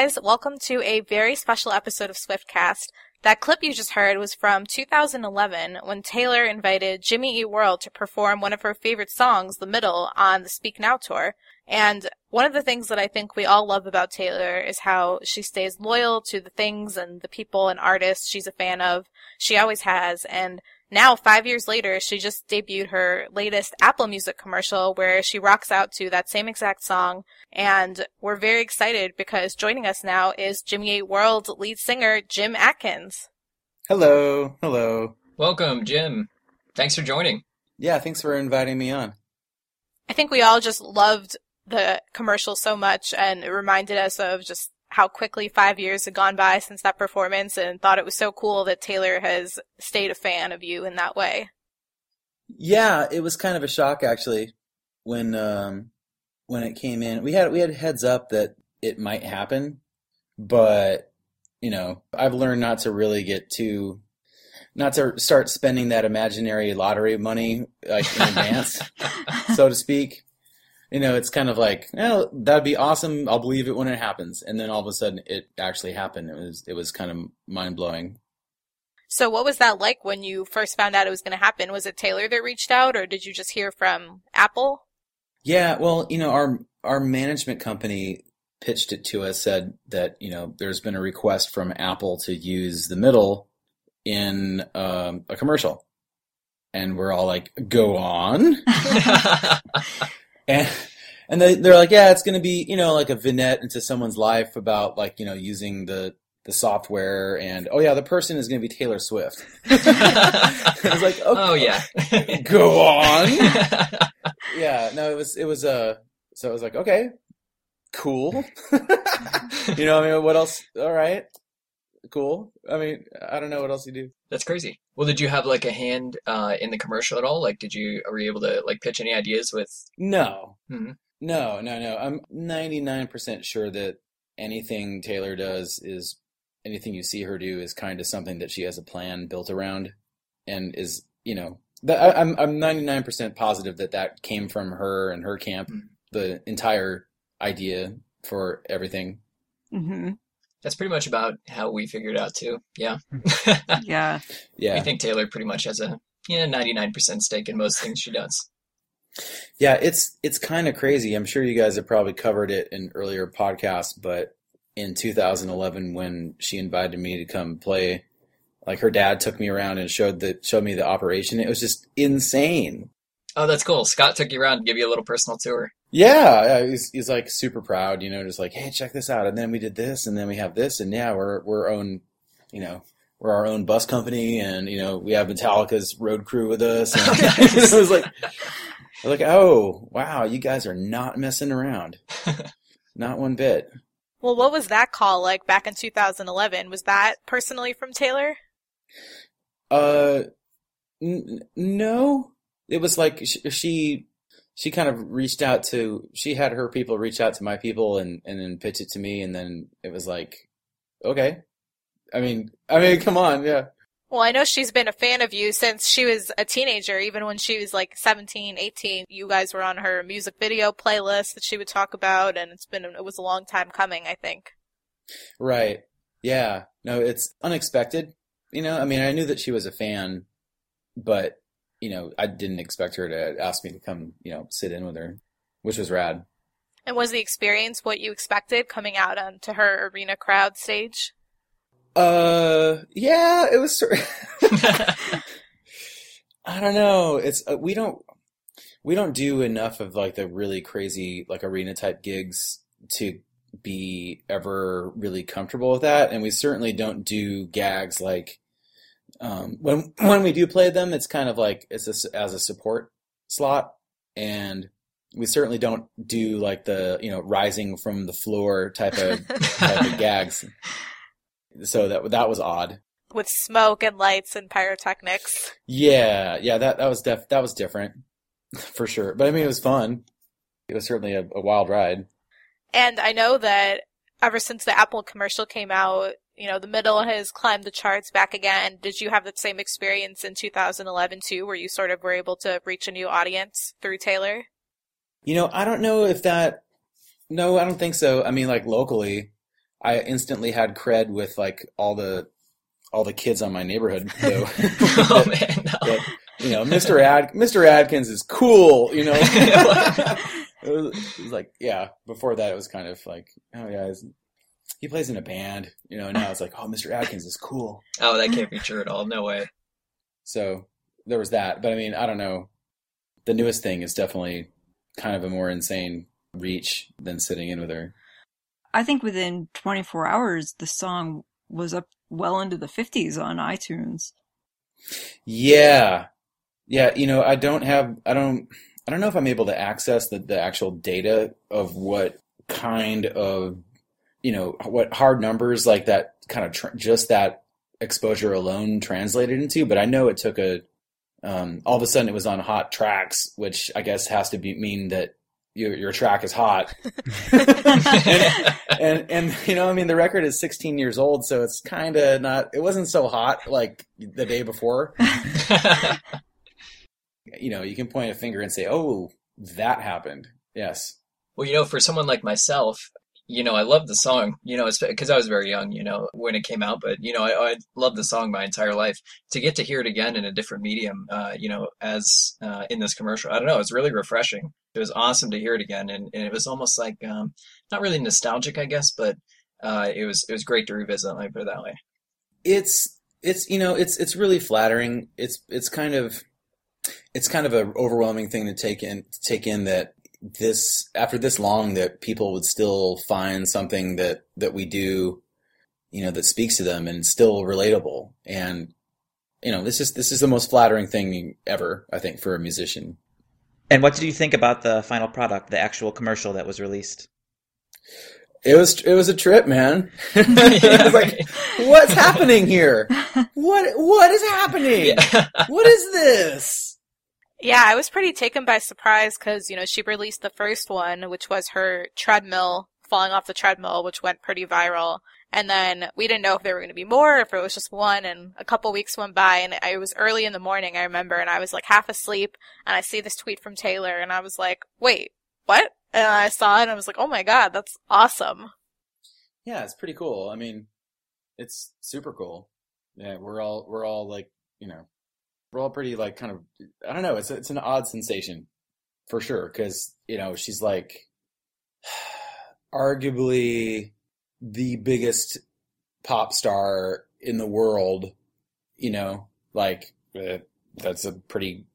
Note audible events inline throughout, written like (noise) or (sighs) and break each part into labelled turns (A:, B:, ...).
A: Guys, welcome to a very special episode of Swiftcast. That clip you just heard was from 2011 when Taylor invited Jimmy Eat World to perform one of her favorite songs, The Middle, on the Speak Now tour. And one of the things that I think we all love about Taylor is how she stays loyal to the things and the people and artists she's a fan of. She always has. And now, five years later, she just debuted her latest Apple Music commercial where she rocks out to that same exact song. And we're very excited because joining us now is Jimmy Eat World lead singer Jim Adkins.
B: Hello. Hello.
C: Welcome, Jim. Thanks for joining.
B: Yeah, thanks for inviting me on.
A: I think we all just loved the commercial so much and it reminded us of just how quickly five years had gone by since that performance and thought it was so cool that Taylor has stayed a fan of you in that way.
B: Yeah, it was kind of a shock actually when um, when it came in. We had we had heads up that it might happen, but you know, I've learned not to really get too not to start spending that imaginary lottery money like in advance, (laughs) so to speak you know, it's kind of like, well, that'd be awesome. I'll believe it when it happens. And then all of a sudden it actually happened. It was, it was kind of mind blowing.
A: So what was that like when you first found out it was going to happen? Was it Taylor that reached out or did you just hear from Apple?
B: Yeah, well, you know, our, our management company pitched it to us, said that, you know, there's been a request from Apple to use the middle in um, a commercial. And we're all like, go on. (laughs) (laughs) (laughs) and and they they're like, yeah, it's going to be you know like a vignette into someone's life about like you know using the the software and oh yeah, the person is going to be Taylor Swift. (laughs) I was like, (laughs) okay,
C: oh yeah, (laughs)
B: go on. yeah, no, it was it was uh so I was like, okay, cool. you know, I mean, what else? All right, cool. I mean, I don't know what else you do.
C: That's crazy. Well, did you have like a hand uh, in the commercial at all? Like, did you were you able to like pitch any ideas with?
B: No,
C: Mhm.
B: no, no, no. I'm 99% sure that anything Taylor does is anything you see her do is kind of something that she has a plan built around, and is you know that I, I'm I'm 99% positive that that came from her and her camp.
C: Mhm.
B: The entire idea for everything.
D: hmm
C: That's pretty much about how we figured it out too. Yeah, (laughs)
D: Yeah.
B: Yeah,
C: I think Taylor pretty much has a yeah ninety nine percent stake in most things she does.
B: Yeah, it's it's kind of crazy. I'm sure you guys have probably covered it in earlier podcasts, but in 2011 when she invited me to come play, like her dad took me around and showed the showed me the operation. It was just insane.
C: Oh, that's cool. Scott took you around to give you a little personal tour.
B: Yeah, yeah, he's, he's like super proud, you know, just like, hey, check this out. And then we did this, and then we have this, and yeah, we're we're own, you know, we're our own bus company, and you know, we have Metallica's road crew with us. (laughs) (laughs) And it was like, like, oh wow, you guys are not messing around, (laughs) not one bit.
A: Well, what was that call like back in 2011? Was that personally from Taylor?
B: Uh, n- no, it was like sh- she she kind of reached out to she had her people reach out to my people and and then pitch it to me, and then it was like, okay. I mean, I mean, come on, yeah.
A: Well, I know she's been a fan of you since she was a teenager, even when she was like 17, 18. You guys were on her music video playlist that she would talk about, and it's been, it was a long time coming, I think.
B: Right. Yeah. No, it's unexpected. You know, I mean, I knew that she was a fan, but, you know, I didn't expect her to ask me to come, you know, sit in with her, which was rad.
A: And was the experience what you expected coming out onto her arena crowd stage?
B: Uh, yeah, it was sort (laughs) (laughs) I don't know. It's, uh, we don't, we don't do enough of like the really crazy, like arena type gigs to be ever really comfortable with that. And we certainly don't do gags like, um, when, when we do play them, it's kind of like, it's a s as a support slot. And we certainly don't do like the, you know, rising from the floor type of, type of (laughs) gags. So that, that was odd.
A: With smoke and lights and pyrotechnics.
B: Yeah, yeah, that that was def that was different (laughs) for sure. But I mean, it was fun. It was certainly a, a wild ride.
A: And I know that ever since the Apple commercial came out, you know, the middle has climbed the charts back again. Did you have that same experience in 2011 too, where you sort of were able to reach a new audience through Taylor?
B: You know, I don't know if that. No, I don't think so. I mean, like locally, I instantly had cred with like all the all the kids on my neighborhood though. (laughs) (laughs)
C: oh man, no.
B: that, you know, Mr. Ad Mr. Adkins is cool, you know. (laughs) it, was, it was like, yeah, before that it was kind of like, oh yeah, he's- he plays in a band, you know, now it's like, oh, Mr. Adkins is cool.
C: oh, that can't be true at all. No way.
B: So there was that. But I mean, I don't know. The newest thing is definitely kind of a more insane reach than sitting in with her.
D: I think within 24 hours, the song was up well into the 50s on iTunes.
B: Yeah. Yeah, you know, I don't have I don't I don't know if I'm able to access the, the actual data of what kind of you know, what hard numbers like that kind of tr- just that exposure alone translated into, but I know it took a um, all of a sudden it was on hot tracks, which I guess has to be mean that your your track is hot. (laughs) and and you know, I mean, the record is 16 years old, so it's kind of not. It wasn't so hot like the day before. (laughs) You know, you can point a finger and say, "Oh, that happened." Yes.
C: Well, you know, for someone like myself, you know, I love the song, you know, because I was very young, you know, when it came out, but, you know, I, I loved the song my entire life. To get to hear it again in a different medium, uh, you know, as uh, in this commercial, I don't know, it's really refreshing. It was awesome to hear it again. And, and it was almost like, um, not really nostalgic, I guess, but uh, it was it was great to revisit, let me put it that way.
B: It's it's you know it's it's really flattering. It's it's kind of it's kind of an overwhelming thing to take in to take in that this after this long that people would still find something that that we do you know that speaks to them and still relatable. And you know this is this is the most flattering thing ever i think for a musician.
E: And what did you think about the final product, the actual commercial that was released?
B: it was it was a trip man. (laughs) I was like what's happening here? (laughs) What what is happening?
C: Yeah.
B: what is this
A: Yeah, I was pretty taken by surprise because, you know, she released the first one, which was her treadmill falling off the treadmill, which went pretty viral. And then we didn't know if there were going to be more, if it was just one. And a couple weeks went by, and it was early in the morning, I remember, and I was like half asleep, and I see this tweet from Taylor, and I was like, wait, what? And I saw it, and I was like, oh my god, that's awesome.
B: Yeah, it's pretty cool. I mean, it's super cool. Yeah, we're all we're all like, you know, we're all pretty like kind of I don't know, it's it's an odd sensation for sure cuz you know, she's like (sighs) arguably the biggest pop star in the world, you know, like uh, that's a pretty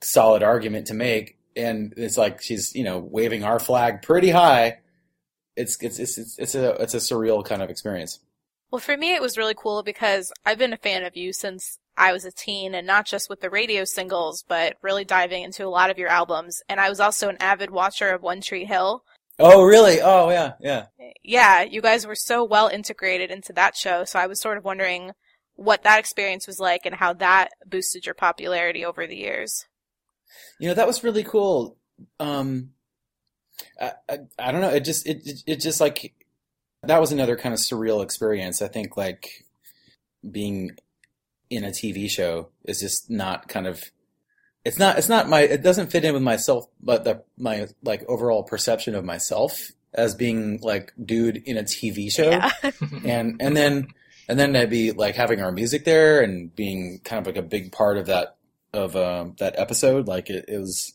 B: solid argument to make and it's like she's, you know, waving our flag pretty high it's it's it's it's, it's a it's a surreal kind of experience.
A: Well, for me, it was really cool because I've been a fan of you since I was a teen, and not just with the radio singles, but really diving into a lot of your albums. And I was also an avid watcher of One Tree Hill.
B: Oh, really? Oh, yeah, yeah.
A: Yeah, you guys were so well integrated into that show, so I was sort of wondering what that experience was like and how that boosted your popularity over the years.
B: You know, that was really cool. Um, I, I, I don't know. It just it, it it just like that was another kind of surreal experience. I think like being in a TV show is just not kind of it's not it's not my it doesn't fit in with myself but the my like overall perception of myself as being like dude in a TV show
A: Yeah. (laughs)
B: and and then and then I'd be like having our music there and being kind of like a big part of that of um, that episode. Like it, it was,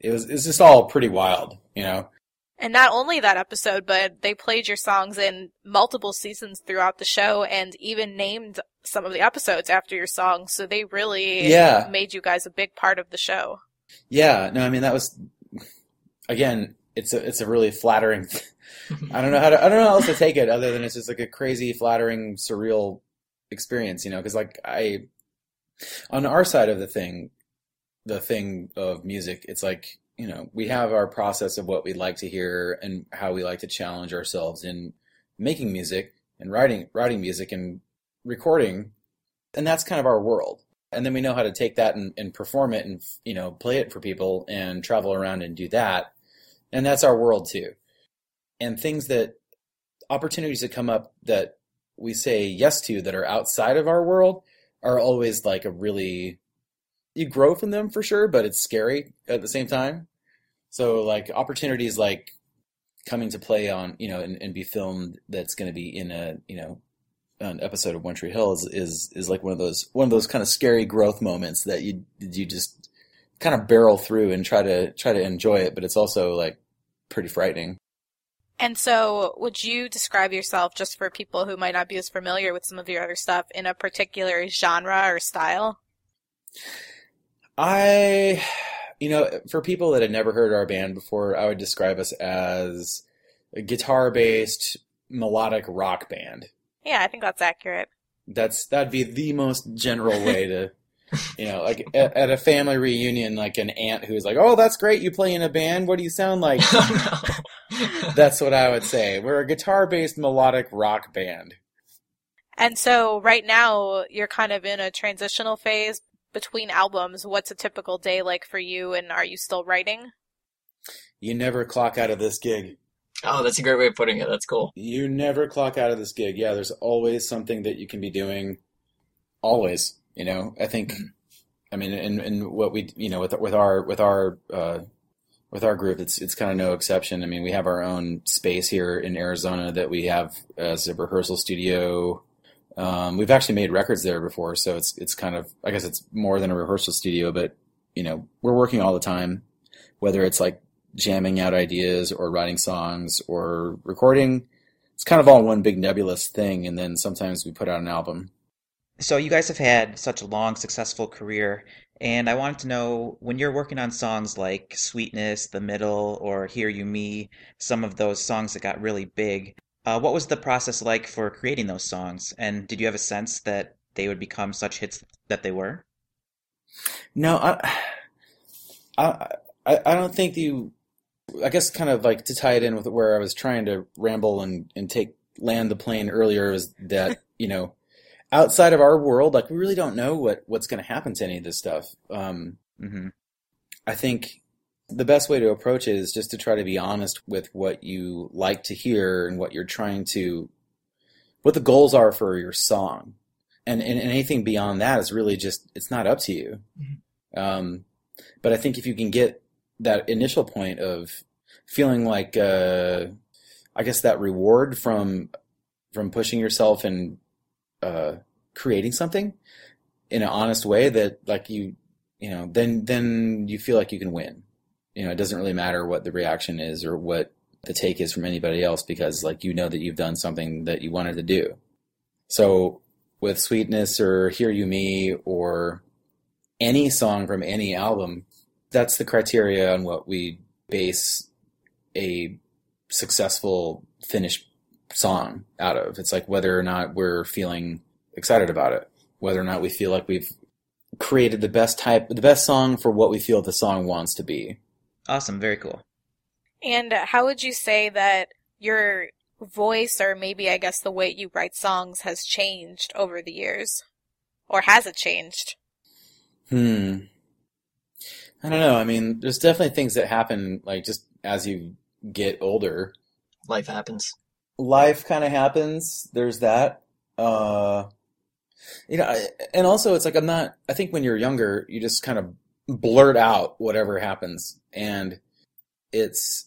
B: it was it's just all pretty wild, you know.
A: And not only that episode, but they played your songs in multiple seasons throughout the show and even named some of the episodes after your songs. So they really
B: Yeah.
A: made you guys a big part of the show.
B: Yeah, no, I mean that was again, it's a it's a really flattering. (laughs) I don't know how to I don't know how else to take it other than it's just like a crazy, flattering, surreal experience, you know. Because like I, on our side of the thing, the thing of music, it's like you know we have our process of what we like to hear and how we like to challenge ourselves in making music and writing writing music and recording, and that's kind of our world. And then we know how to take that and, and perform it and you know play it for people and travel around and do that. And that's our world too. And things that opportunities that come up that we say yes to that are outside of our world are always like a really you grow from them for sure but it's scary at the same time. So like opportunities like coming to play on you know and, and be filmed that's going to be in a you know an episode of One Tree Hill is, is is like one of those one of those kind of scary growth moments that you you just kind of barrel through and try to try to enjoy it, but it's also like pretty frightening.
A: And so, would you describe yourself, just for people who might not be as familiar with some of your other stuff, in a particular genre or style?
B: I, you know, for people that had never heard our band before, I would describe us as a guitar based melodic rock band.
A: Yeah, I think that's accurate.
B: That's that'd be the most general way to, (laughs) you know, like at, at a family reunion, like an aunt who's like, "Oh, that's great, you play in a band. What do you sound like?" (laughs)
C: Oh, (laughs)
B: that's what I would say. We're a guitar based melodic rock band.
A: And so, right now, you're kind of in a transitional phase between albums. What's a typical day like for you, and are you still writing?
B: You never clock out of this gig.
C: Oh, that's a great way of putting it. That's cool.
B: You never clock out of this gig. Yeah, there's always something that you can be doing. Always, you know. I think, I mean, and and what we, you know, with with our with our uh, with our group, it's it's kind of no exception. I mean, we have our own space here in Arizona that we have as a rehearsal studio. Um, we've actually made records there before, so it's it's kind of I guess it's more than a rehearsal studio, but you know, we're working all the time, whether it's like jamming out ideas or writing songs or recording. It's kind of all one big nebulous thing, and then sometimes we put out an album.
E: So you guys have had such a long, successful career, and I wanted to know when you're working on songs like Sweetness, The Middle, or Hear You Me, some of those songs that got really big, uh, what was the process like for creating those songs? And did you have a sense that they would become such hits that they were?
B: No, I, I, I don't think you. I guess kind of like to tie it in with where I was trying to ramble and and take land the plane earlier is that (laughs) you know outside of our world, like we really don't know what what's going to happen to any of this stuff. Um,
E: hmm
B: I think the best way to approach it is just to try to be honest with what you like to hear and what you're trying to, what the goals are for your song. And, and anything beyond that is really just, it's not up to you. Um, but I think if you can get that initial point of feeling like, uh, I guess that reward from, from pushing yourself and, uh, creating something in an honest way that like you, you know, then, then you feel like you can win you know, it doesn't really matter what the reaction is or what the take is from anybody else because like you know that you've done something that you wanted to do. So with Sweetness or Hear You Me or any song from any album, that's the criteria on what we base a successful finished song out of. It's like whether or not we're feeling excited about it, whether or not we feel like we've created the best type, the best song for what we feel the song wants to be.
E: Awesome, very cool.
A: And uh, how would you say that your voice, or maybe I guess the way you write songs, has changed over the years? Or has it changed?
B: Hmm. I don't know. I mean, there's definitely things that happen, like just as you get older.
C: Life happens.
B: Life kind of happens. There's that. Uh, you know, I- and also it's like I'm not. I think when you're younger, you just kind of blurt out whatever happens, and it's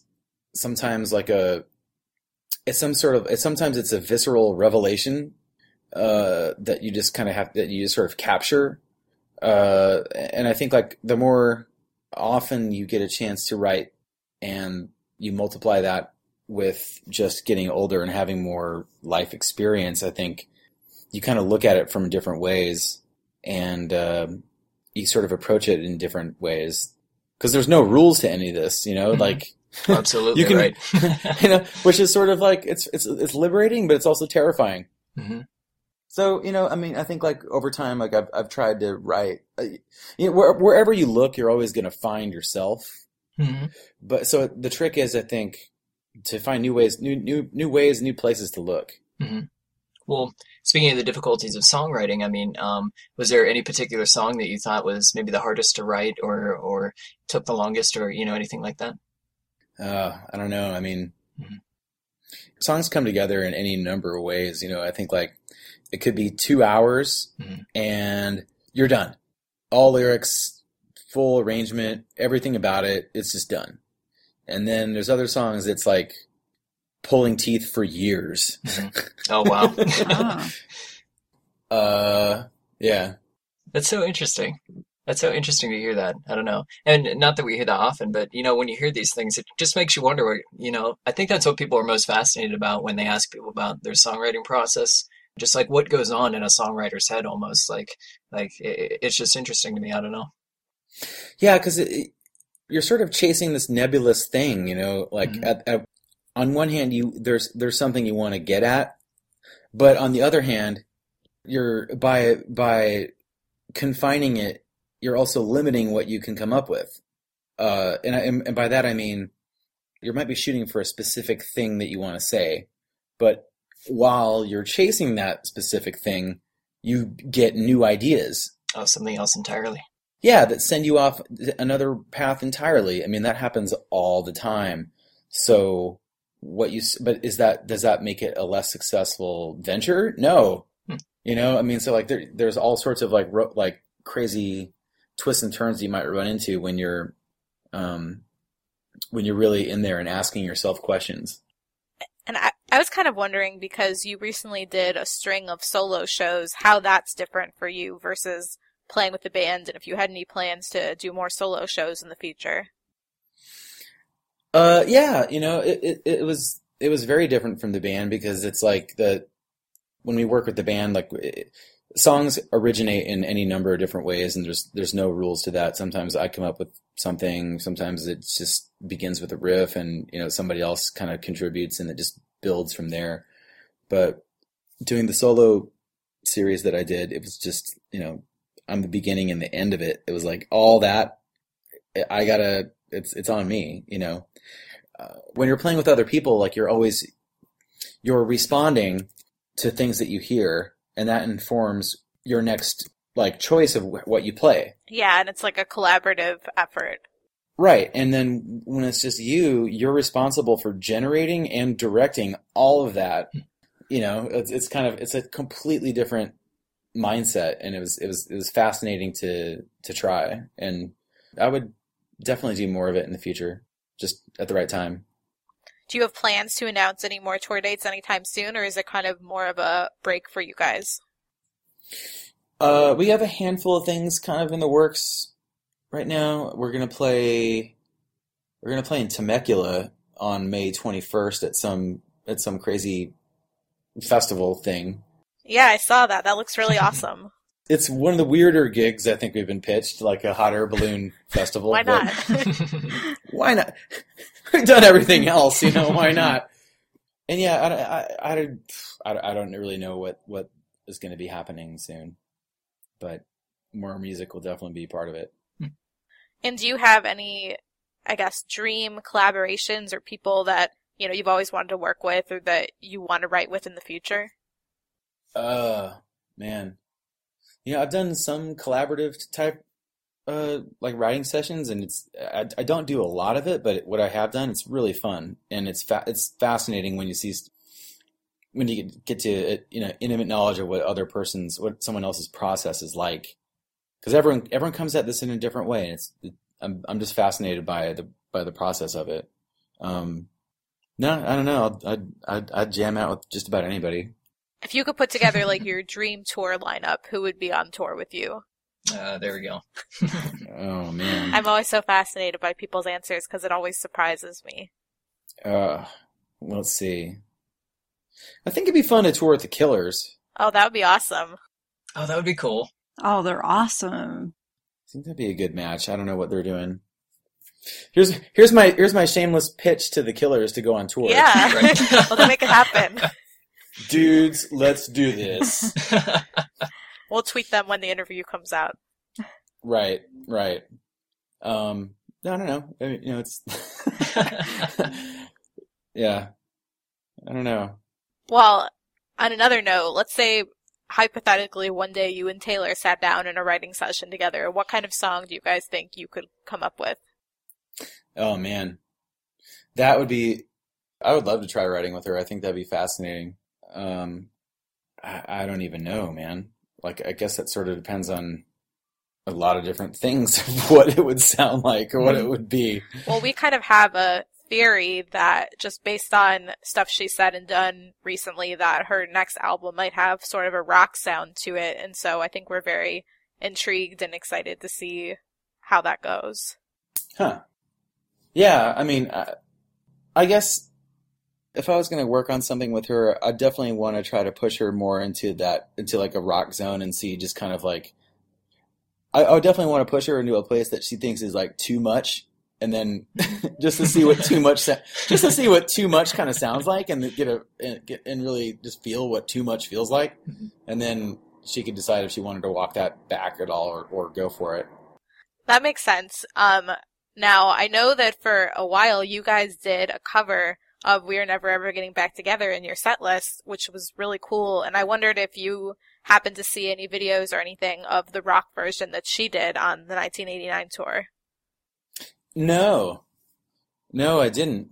B: sometimes like a. It's some sort of. It's sometimes it's a visceral revelation uh, that you just kind of have that you just sort of capture. Uh, and I think like the more often you get a chance to write and you multiply that with just getting older and having more life experience, I think you kind of look at it from different ways and um you sort of approach it in different ways. Because there's no rules to any of this, you know,
C: Mhm.
B: like (laughs)
C: Absolutely
B: You can-
C: right. (laughs)
B: you know, which is sort of like it's it's it's liberating, but it's also terrifying.
C: hmm
B: So you know, I mean, I think like over time, like I've I've tried to write. Uh, you know, where, wherever you look, you're always going to find yourself.
C: hmm
B: But so the trick is, I think, to find new ways, new new new ways, new places to look.
C: Well, speaking of the difficulties of songwriting, I mean, um, was there any particular song that you thought was maybe the hardest to write, or or took the longest, or you know anything like that?
B: Uh, I don't know. I mean,
C: Mhm.
B: songs come together in any number of ways. You know, I think like it could be two hours
C: Mhm.
B: and you're done. All lyrics, full arrangement, everything about it, it's just done. And then there's other songs that's like pulling teeth for years.
C: Oh wow,
D: Ah. (laughs) (laughs)
B: Uh, yeah.
C: that's so interesting. That's so interesting to hear that. I don't know, and not that we hear that often, but you know, when you hear these things, it just makes you wonder. What you know, I think that's what people are most fascinated about when they ask people about their songwriting process. Just like what goes on in a songwriter's head, almost like like it, it's just interesting to me. I don't know.
B: Yeah, because you're sort of chasing this nebulous thing, you know. Like
C: Mhm.
B: at, at on one hand, you there's there's something you want to get at, but on the other hand, you're by by confining it, you're also limiting what you can come up with. Uh, and, I, and and by that I mean you might be shooting for a specific thing that you want to say, but while you're chasing that specific thing, you get new ideas
C: Oh, something else entirely.
B: yeah, that send you off another path entirely. I mean, that happens all the time. So what you, but is that, does that make it a less successful venture? No.
C: Hmm.
B: You know, I mean, so like there, there's all sorts of like, ro- like crazy twists and turns you might run into when you're, um, when you're really in there and asking yourself questions.
A: And I, I was kind of wondering because you recently did a string of solo shows, how that's different for you versus playing with the band, and if you had any plans to do more solo shows in the future.
B: Uh, yeah, you know, it, it, it was it was very different from the band because it's like the when we work with the band, like it, songs originate in any number of different ways, and there's there's no rules to that. Sometimes I come up with something, sometimes it just begins with a riff, and you know somebody else kind of contributes, and it just builds from there. But doing the solo series that I did, it was just you know I'm the beginning and the end of it. It was like all that I gotta it's it's on me, you know. Uh, when you're playing with other people, like you're always you're responding to things that you hear, and that informs your next like choice of wh- what you play.
A: Yeah, and it's like a collaborative effort.
B: Right, and then when it's just you, you're responsible for generating and directing all of that. You know, it's, it's kind of it's a completely different mindset, and it was it was it was fascinating to to try, and I would definitely do more of it in the future, just at the right time.
A: Do you have plans to announce any more tour dates anytime soon, or is it kind of more of a break for you guys?
B: Uh, we have a handful of things kind of in the works right now. We're gonna play. We're gonna play in Temecula on May 21st at some at some crazy festival thing.
A: Yeah, I saw that. That looks really (laughs) awesome.
B: It's one of the weirder gigs I think we've been pitched, like a hot air balloon (laughs) festival.
A: Why not? (laughs)
B: Why not? (laughs) We've done everything else, you know. Why not? And yeah, I, I, I, don't- I, I don't really know what what is going to be happening soon, but more music will definitely be part of it.
A: and do you have any, I guess, dream collaborations or people that you know you've always wanted to work with or that you want to write with in the future?
B: Uh, man. You know, I've done some collaborative type, uh, like writing sessions, and it's I, I don't do a lot of it, but what I have done, it's really fun, and it's fa- it's fascinating when you see when you get- to uh, you know intimate knowledge of what other person's what someone else's process is like, because everyone everyone comes at this in a different way, and it's I'm I'm just fascinated by the by the process of it. Um, no, I don't know. I'd I'd, I'd jam out with just about anybody.
A: If you could put together like your dream tour lineup, who would be on tour with you?
C: Uh, there we go.
B: Oh man.
A: I'm always so fascinated by people's answers because it always surprises me.
B: Uh, let's see. I think it'd be fun to tour with the Killers.
A: Oh, that would be awesome.
C: Oh, that would be cool.
D: Oh, they're awesome.
B: I think that'd be a good match. I don't know what they're doing. Here's here's my here's my shameless pitch to the Killers to go on tour.
A: Yeah, (laughs)
C: Right. (laughs)
A: let's make it happen. (laughs)
B: Dudes, let's do this. (laughs) (laughs)
A: We'll tweet them when the interview comes out.
B: right, right. Um, I don't know. I mean, you know, it's (laughs) yeah. I don't know.
A: Well, on another note, let's say hypothetically one day you and Taylor sat down in a writing session together. What kind of song do you guys think you could come up with?
B: Oh man, that would be. I would love to try writing with her. I think that'd be fascinating. Um, I, I don't even know, man. Like, I guess that sort of depends on a lot of different things (laughs) of what it would sound like or what it would be.
A: Well, we kind of have a theory that just based on stuff she said and done recently that her next album might have sort of a rock sound to it. And so I think we're very intrigued and excited to see how that goes.
B: Huh. Yeah, I mean, I, I guess if I was going to work on something with her, I definitely want to try to push her more into that, into like a rock zone and see just kind of like, I, I would definitely want to push her into a place that she thinks is like too much. And then (laughs) just to see what too much, sa- just to see what too much kind of sounds like and get a, and get, and really just feel what too much feels like. And then she could decide if she wanted to walk that back at all or, or go for it.
A: That makes sense. Um, now I know that for a while you guys did a cover of We're Never Ever Getting Back Together in your set list, which was really cool. And I wondered if you happened to see any videos or anything of the rock version that she did on the 1989 tour.
B: No, no, I didn't.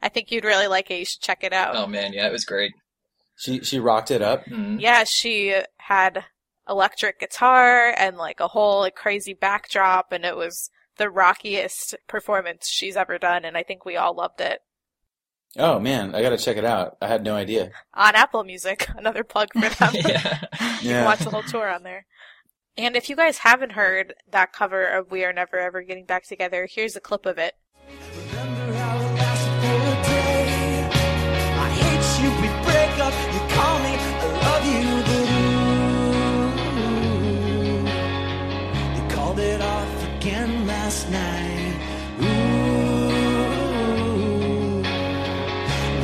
A: I think you'd really like it. You should check it out.
C: Oh man, yeah, it was great.
B: She she rocked it up.
C: Mhm.
A: Yeah, she had electric guitar and like a whole like, crazy backdrop, and it was the rockiest performance she's ever done, and I think we all loved it.
B: Oh man, I gotta check it out. I had no idea.
A: On Apple Music, (laughs) another plug for them. (laughs)
C: yeah. (laughs)
A: You can watch the whole tour on there. And if you guys haven't heard that cover of We Are Never Ever Getting Back Together, here's a clip of it.
F: Remember how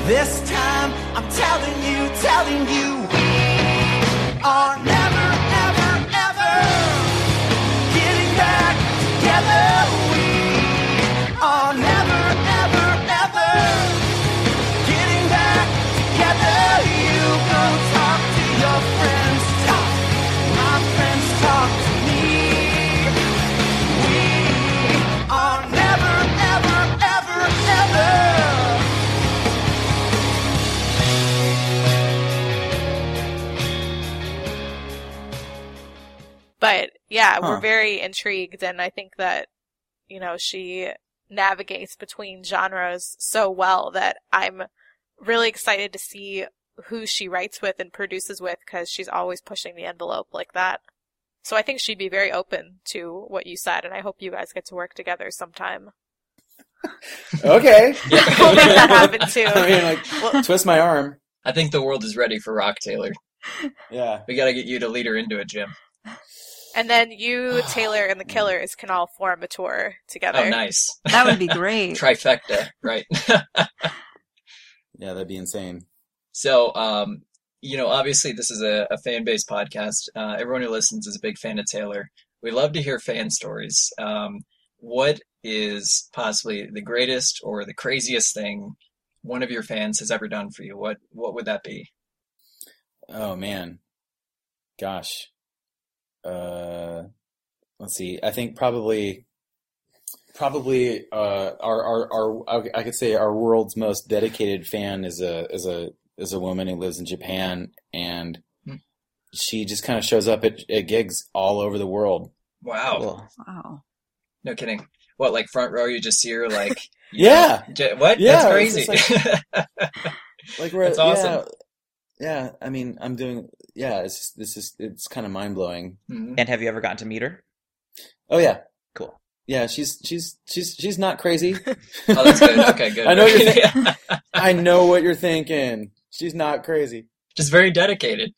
F: this time I'm telling you, telling you, are never,
A: yeah,
B: Huh.
A: we're very intrigued, and I think that, you know, she navigates between genres so well that I'm really excited to see who she writes with and produces with because she's always pushing the envelope like that. So I think she'd be very open to what you said, and I hope you guys get to work together sometime. (laughs)
B: Okay. (laughs)
A: we'll make that happen too. (laughs)
B: I mean, like, twist my arm.
C: I think the world is ready for Rock Taylor.
B: Yeah.
C: We got to get you to lead her into it, Jim.
A: And then you, Taylor, and the Killers can all form a tour together.
C: Oh, nice.
D: That would be great. (laughs)
C: Trifecta, right? (laughs)
B: Yeah, that'd be insane.
C: So, um, you know, obviously this is a, a fan based podcast. Uh, everyone who listens is a big fan of Taylor. We love to hear fan stories. Um, what is possibly the greatest or the craziest thing one of your fans has ever done for you? What what would that be?
B: Oh man. Gosh. Uh let's see. I think probably probably uh our our, our I could say our world's most dedicated fan is a is a is a woman who lives in Japan and
C: Hmm.
B: she just kind of shows up at, at gigs all over the world.
C: Wow,
E: Cool.
D: Wow.
C: no kidding. What like front row? You just see her like (laughs)
B: Yeah.
C: know, what?
B: Yeah,
C: That's crazy.
B: just Like (laughs) we're
C: That's awesome.
B: Yeah, yeah, I mean, I'm doing yeah, it's just, this is it's kind of mind-blowing.
C: Mhm.
E: And have you ever gotten to meet her?
B: Oh yeah.
E: Cool.
B: Yeah, she's she's she's she's not crazy. (laughs)
C: Oh, that's good. Okay, good. (laughs)
B: I know you're thinking. (laughs)
C: Yeah.
B: I know what you're thinking. She's not crazy.
C: Just very dedicated.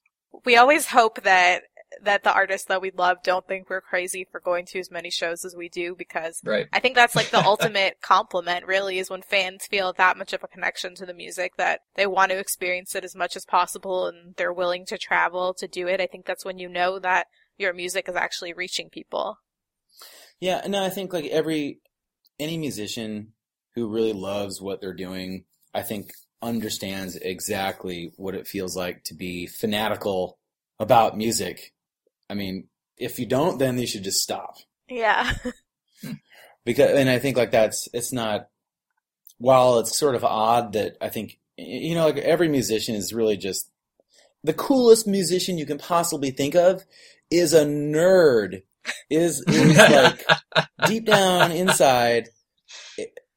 A: we always hope that that the artists that we love don't think we're crazy for going to as many shows as we do because
C: Right.
A: I think that's like the (laughs) ultimate compliment really is when fans feel that much of a connection to the music that they want to experience it as much as possible and they're willing to travel to do it. I think that's when you know that your music is actually reaching people.
B: Yeah, no, I think like every any musician who really loves what they're doing, I think understands exactly what it feels like to be fanatical about music. I mean, if you don't, then you should just stop.
A: Yeah. (laughs)
B: because and I think like that's it's not while it's sort of odd that I think you know like every musician is really just the coolest musician you can possibly think of is a nerd is is (laughs) like deep down inside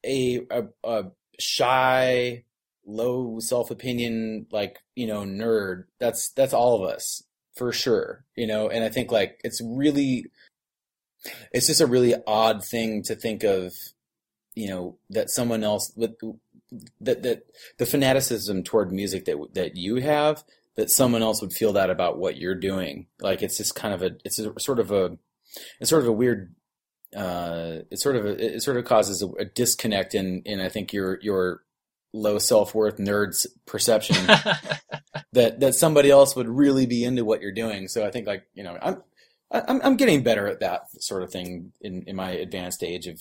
B: a a, a shy, low self opinion, like you know, nerd. That's that's all of us for sure. You know, and I think like it's really, it's just a really odd thing to think of. You know that someone else with that that the fanaticism toward music that that you have that someone else would feel that about what you're doing. Like it's just kind of a it's a, sort of a it's sort of a weird uh, it sort of it sort of causes a, a disconnect in in I think your your low self worth nerds perception (laughs) that that somebody else would really be into what you're doing. So I think like you know I'm I'm I'm getting better at that sort of thing in in my advanced age of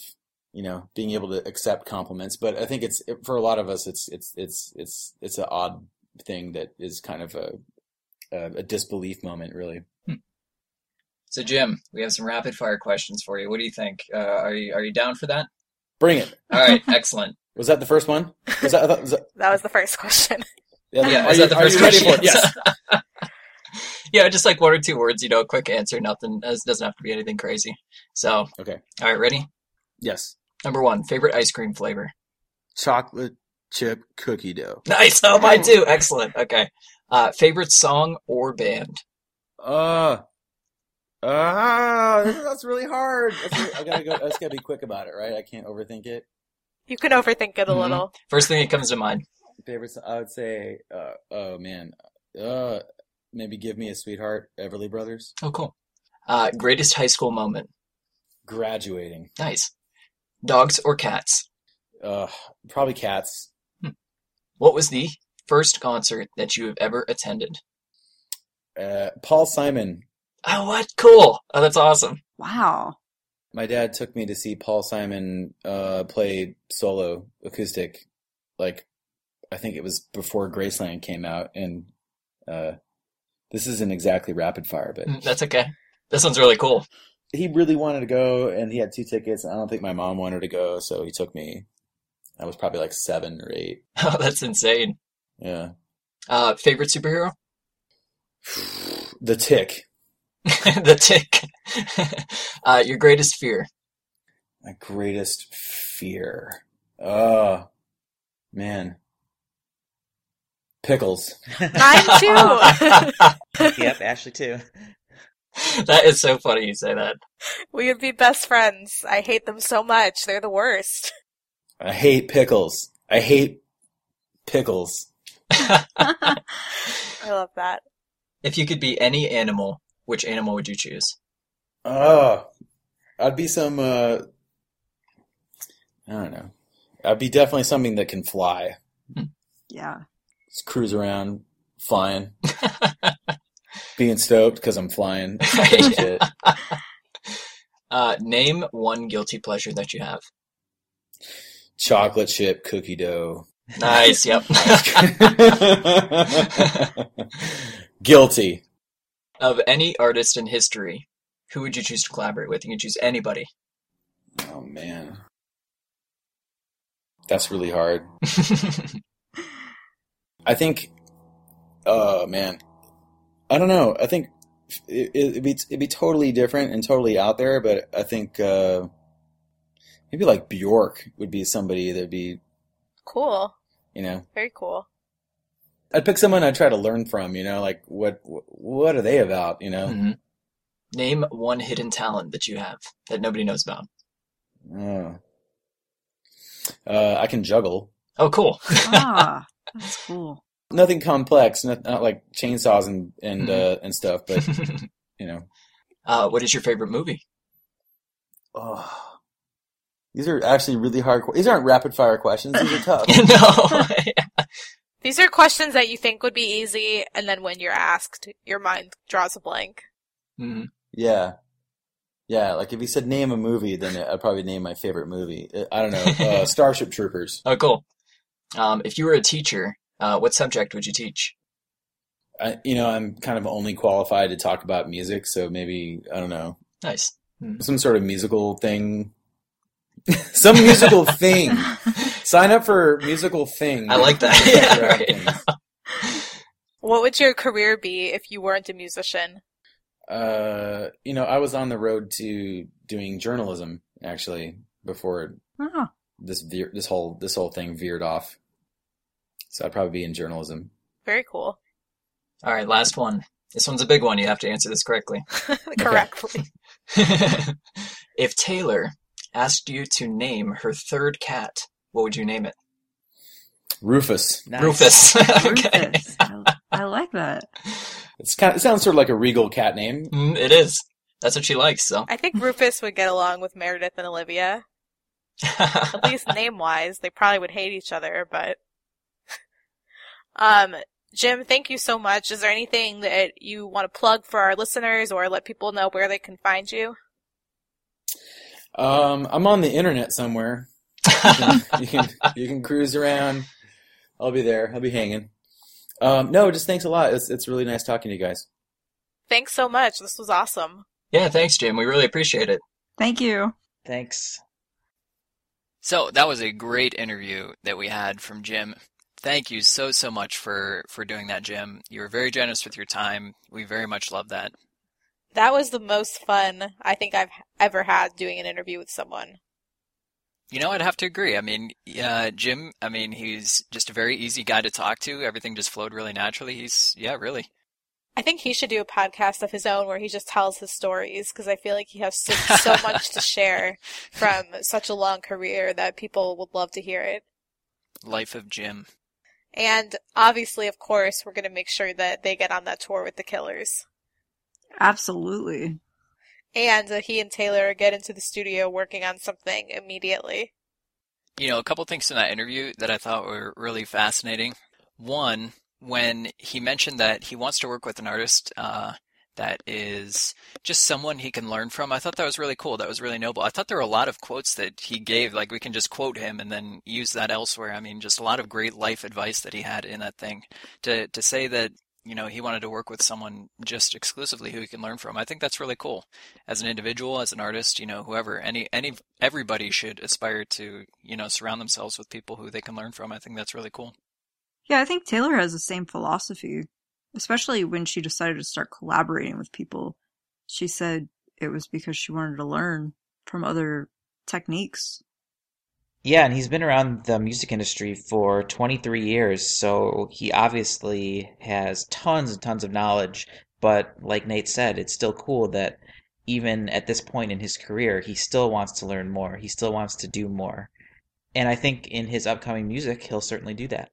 B: you know being able to accept compliments. But I think it's for a lot of us it's it's it's it's it's an odd thing that is kind of a a, a disbelief moment really.
C: So, Jim, we have some rapid fire questions for you. What do you think? Uh, are you are you down for that?
B: Bring it.
C: All right, excellent.
B: Was that the first one? Was that, was that (laughs)
A: That was the first question. (laughs)
B: yeah,
C: Yeah,
B: are
C: is
B: you,
C: that the
B: are
C: first
B: you ready for
C: question?
B: it? Yes. (laughs)
C: yeah, just like one or two words, you know, a quick answer. Nothing. It doesn't have to be anything crazy. So,
B: Okay.
C: all right, ready?
B: Yes.
C: Number one, favorite ice cream flavor.
B: Chocolate chip cookie dough.
C: Nice. Oh, mine too. Excellent. Okay. Uh, favorite song or band.
B: Uh, ah, that's really hard. That's really, I gotta go. I just gotta be quick about it, right? I can't overthink it.
A: You can overthink it a
C: Mhm.
A: little.
C: First thing that comes to mind.
B: Favorite? song- I would say, uh, oh man, uh, maybe "Give Me a Sweetheart," Everly Brothers.
C: Oh, cool. Uh, greatest high school moment.
B: Graduating.
C: Nice. Dogs or cats.
B: Uh, probably Cats.
C: What was the first concert that you have ever attended?
B: Uh, Paul Simon.
C: Oh, what? Cool. Oh, that's awesome.
D: Wow.
B: My dad took me to see Paul Simon uh, play solo acoustic, like I think it was before Graceland came out, and uh, this isn't exactly rapid fire, but
C: Mm, That's okay. This one's really cool.
B: he really wanted to go, and he had two tickets. And I don't think my mom wanted to go, so he took me. I was probably like seven or eight. (laughs)
C: Oh, that's insane.
B: Yeah,
C: Uh, favorite superhero? (sighs)
B: the Tick. (laughs)
C: the Tick. (laughs) uh, your greatest fear?
B: My greatest fear. Oh man, pickles.
A: Mine (laughs) too.
E: yep, Ashley too.
C: that is so funny you say that.
A: we would be best friends. I hate them so much. They're the worst.
B: I hate pickles. I hate pickles.
A: I love that.
C: if you could be any animal, which animal would you choose?
B: Oh, I'd be some. Uh, I don't know. I'd be definitely something that can fly.
D: Yeah.
B: Just cruise around, flying, (laughs) being stoked because I'm flying. (laughs) That's. (laughs)
C: Uh, name one guilty pleasure that you have.
B: Chocolate chip cookie dough.
C: Nice. Yep.
B: Guilty.
C: Of any artist in history, who would you choose to collaborate with? You can choose anybody.
B: Oh man, that's really hard. (laughs) I think. Oh man, I don't know. I think it, it'd be it'd be totally different and totally out there, but I think uh, maybe like Bjork would be somebody that'd be
A: Cool.
B: you know.
A: Very cool.
B: I'd pick someone I'd try to learn from. You know, like what what are they about? You know.
C: Mhm. Name one hidden talent that you have that nobody knows about.
B: Oh. Uh, I can juggle.
C: Oh, cool.
D: Ah, (laughs) that's cool.
B: Nothing complex, not, not like chainsaws and and
C: Mhm.
B: uh, and stuff, but (laughs) you know.
C: uh, what is your favorite movie?
B: Oh, these are actually really hard. que- These aren't rapid fire questions. These are (laughs) tough.
C: no.
A: These are questions that you think would be easy, and then when you're asked, your mind draws a blank.
C: Mhm.
B: yeah, yeah. Like if you said name a movie, then I'd probably name my favorite movie. Uh, I don't know. Uh, (laughs) Starship Troopers.
C: Oh, cool. Um, if you were a teacher, uh, what subject would you teach?
B: I, you know, I'm kind of only qualified to talk about music, so maybe I don't know
C: Nice.
B: some sort of musical thing. (laughs) some musical thing. (laughs) Sign up for musical thing.
C: I like that. (laughs) Yeah,
B: Yeah,
C: right.
B: things.
A: What would your career be if you weren't a musician?
B: Uh, you know, I was on the road to doing journalism actually before
D: Oh,
B: this veer, this whole this whole thing veered off. So I'd probably be in journalism.
A: Very cool.
G: All right, last one. This one's a big one. You have to answer this correctly. (laughs)
A: Correctly. (laughs)
G: if Taylor asked you to name her third cat, what would you name it?
B: Rufus.
E: Nice.
G: Rufus. (laughs) okay.
D: Rufus. I, I like that.
B: It's kind of, it sounds sort of like a regal cat name.
G: Mm, it is. That's what she likes, so.
A: I think Rufus would get along with Meredith and Olivia. (laughs) At least name wise. They probably would hate each other, but um Jim, thank you so much. Is there anything that you want to plug for our listeners or let people know where they can find you?
B: Um, I'm on the internet somewhere. You can, you can you can cruise around. I'll be there. I'll be hanging. Um, no, just thanks a lot. It's it's really nice talking to you guys.
A: Thanks so much. This was awesome.
G: yeah, thanks, Jim. We really appreciate it.
D: Thank you.
E: Thanks.
C: So that was a great interview that we had from Jim. Thank you so so much for for doing that, Jim. You were very generous with your time. We very much love that.
A: That was the most fun I think I've ever had doing an interview with someone.
C: You know, I'd have to agree. I mean, uh, Jim. I mean, he's just a very easy guy to talk to. Everything just flowed really naturally. He's yeah, really.
A: I think he should do a podcast of his own where he just tells his stories because I feel like he has so, (laughs) so much to share from such a long career that people would love to hear it.
C: Life of Jim.
A: And obviously, of course, we're going to make sure that they get on that tour with the Killers.
D: Absolutely.
A: And that he and Taylor get into the studio working on something immediately.
C: You know, a couple things in that interview that I thought were really fascinating. One, when he mentioned that he wants to work with an artist uh, that is just someone he can learn from, I thought that was really cool. That was really noble. I thought there were a lot of quotes that he gave, like we can just quote him and then use that elsewhere. I mean, just a lot of great life advice that he had in that thing. To to say that you know he wanted to work with someone just exclusively who he can learn from, I think that's really cool. As an individual, as an artist, you know, whoever, any any everybody should aspire to you know surround themselves with people who they can learn from. I think that's really cool.
D: Yeah, I think Taylor has the same philosophy, especially when she decided to start collaborating with people. She said it was because she wanted to learn from other techniques.
E: Yeah, and he's been around the music industry for 23 years, so he obviously has tons and tons of knowledge. But like Nate said, it's still cool that even at this point in his career, he still wants to learn more. He still wants to do more. And I think in his upcoming music, he'll certainly do that.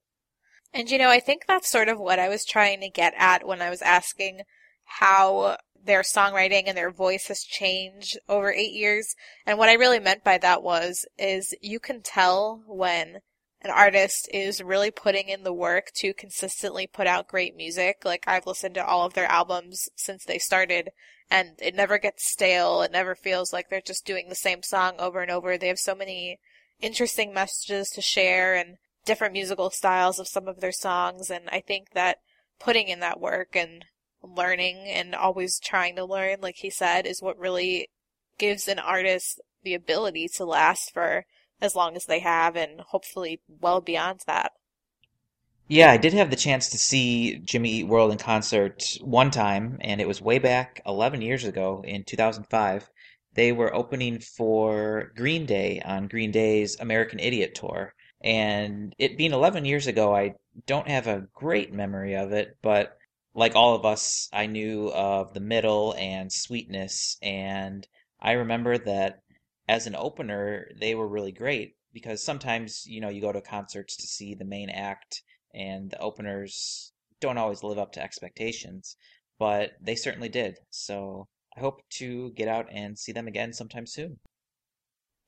A: And you know, I think that's sort of what I was trying to get at when I was asking how their songwriting and their voice has changed over eight years. And what I really meant by that was, is you can tell when an artist is really putting in the work to consistently put out great music. Like I've listened to all of their albums since they started and it never gets stale. It never feels like they're just doing the same song over and over. They have so many interesting messages to share and different musical styles of some of their songs. And I think that putting in that work and learning and always trying to learn, like he said, is what really gives an artist the ability to last for as long as they have and hopefully well beyond that.
E: Yeah, I did have the chance to see Jimmy Eat World in concert one time, and it was way back 11 years ago in 2005. They were opening for Green Day on Green Day's American Idiot tour. And it being 11 years ago, I don't have a great memory of it, but like all of us, I knew of the middle and sweetness, and I remember that as an opener, they were really great because sometimes, you know, you go to concerts to see the main act and the openers don't always live up to expectations, but they certainly did. So I hope to get out and see them again sometime soon.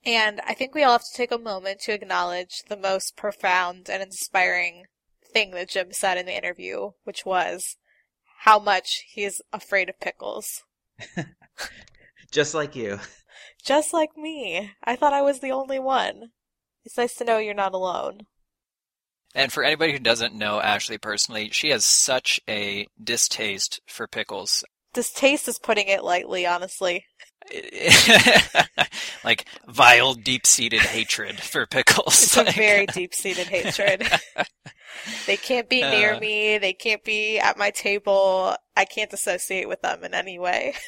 A: And I think we all have to take a moment to acknowledge the most profound and inspiring thing that Jim said in the interview, which was how much he's afraid of pickles. (laughs)
E: Just like you.
A: Just like me. I thought I was the only one. It's nice to know you're not alone.
C: And for anybody who doesn't know Ashley personally, she has such a distaste for pickles.
A: Distaste is putting it lightly, honestly. (laughs)
C: like vile, deep-seated hatred for pickles.
A: It's a very deep seated hatred. (laughs) they can't be near
C: Uh.
A: me. They can't be at my table. I can't associate with them in any way. (laughs)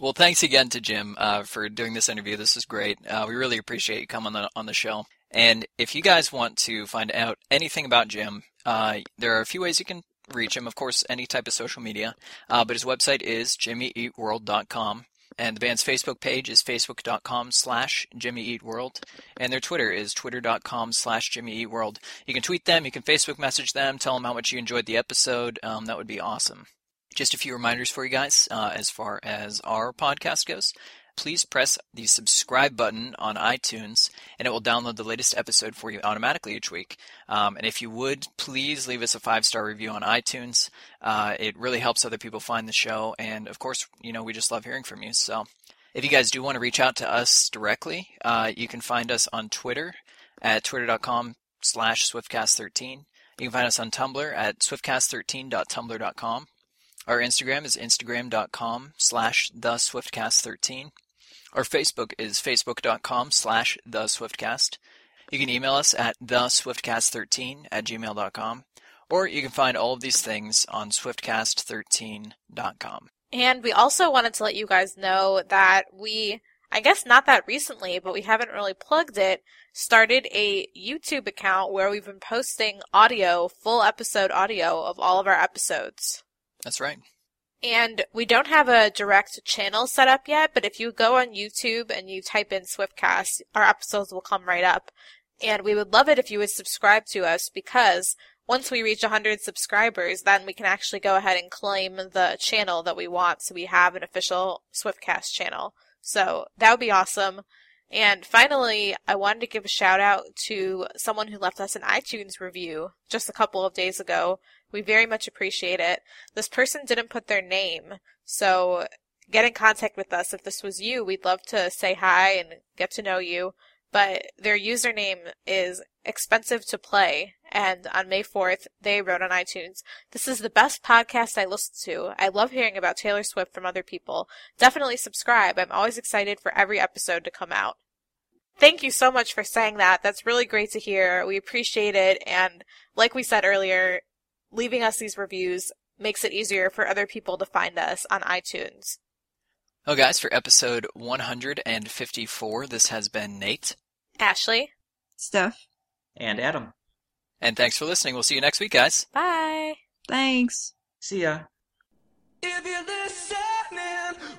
C: Well, thanks again to Jim uh, for doing this interview. This was great. Uh, we really appreciate you coming on the, on the show. And if you guys want to find out anything about Jim, uh, there are a few ways you can reach him. Of course, any type of social media. Uh, but his website is jimmyeatworld.com. And the band's Facebook page is facebook.com slash jimmyeatworld. And their Twitter is twitter.com slash jimmyeatworld. You can tweet them, you can Facebook message them, tell them how much you enjoyed the episode. Um, that would be awesome. Just a few reminders for you guys uh, as far as our podcast goes. Please press the subscribe button on iTunes, and it will download the latest episode for you automatically each week. Um, and if you would, please leave us a five star review on iTunes. Uh, it really helps other people find the show, and of course, you know we just love hearing from you. So, if you guys do want to reach out to us directly, uh, you can find us on Twitter at twitter.com slash swiftcast13. You can find us on Tumblr at swiftcast13.tumblr.com. Our Instagram is instagram.com slash the swiftcast13. Our Facebook is facebook.com slash the swiftcast. You can email us at the swiftcast13 at gmail.com. Or you can find all of these things on swiftcast13.com.
A: And we also wanted to let you guys know that we, I guess not that recently, but we haven't really plugged it, started a YouTube account where we've been posting audio, full episode audio of all of our episodes.
C: That's right.
A: And we don't have a direct channel set up yet, but if you go on YouTube and you type in Swiftcast, our episodes will come right up. And we would love it if you would subscribe to us because once we reach 100 subscribers, then we can actually go ahead and claim the channel that we want. So we have an official Swiftcast channel. So that would be awesome. And finally, I wanted to give a shout out to someone who left us an iTunes review just a couple of days ago. We very much appreciate it. This person didn't put their name, so get in contact with us. If this was you, we'd love to say hi and get to know you. But their username is expensive to play. And on May 4th, they wrote on iTunes, This is the best podcast I listen to. I love hearing about Taylor Swift from other people. Definitely subscribe. I'm always excited for every episode to come out. Thank you so much for saying that. That's really great to hear. We appreciate it. And like we said earlier, leaving us these reviews makes it easier for other people to find us on iTunes.
C: Well, guys, for episode 154, this has been Nate.
A: Ashley,
D: Steph,
E: And Adam.
C: And thanks for listening. We'll see you next week, guys.
A: bye.
D: thanks.
E: See ya.
F: If you're listening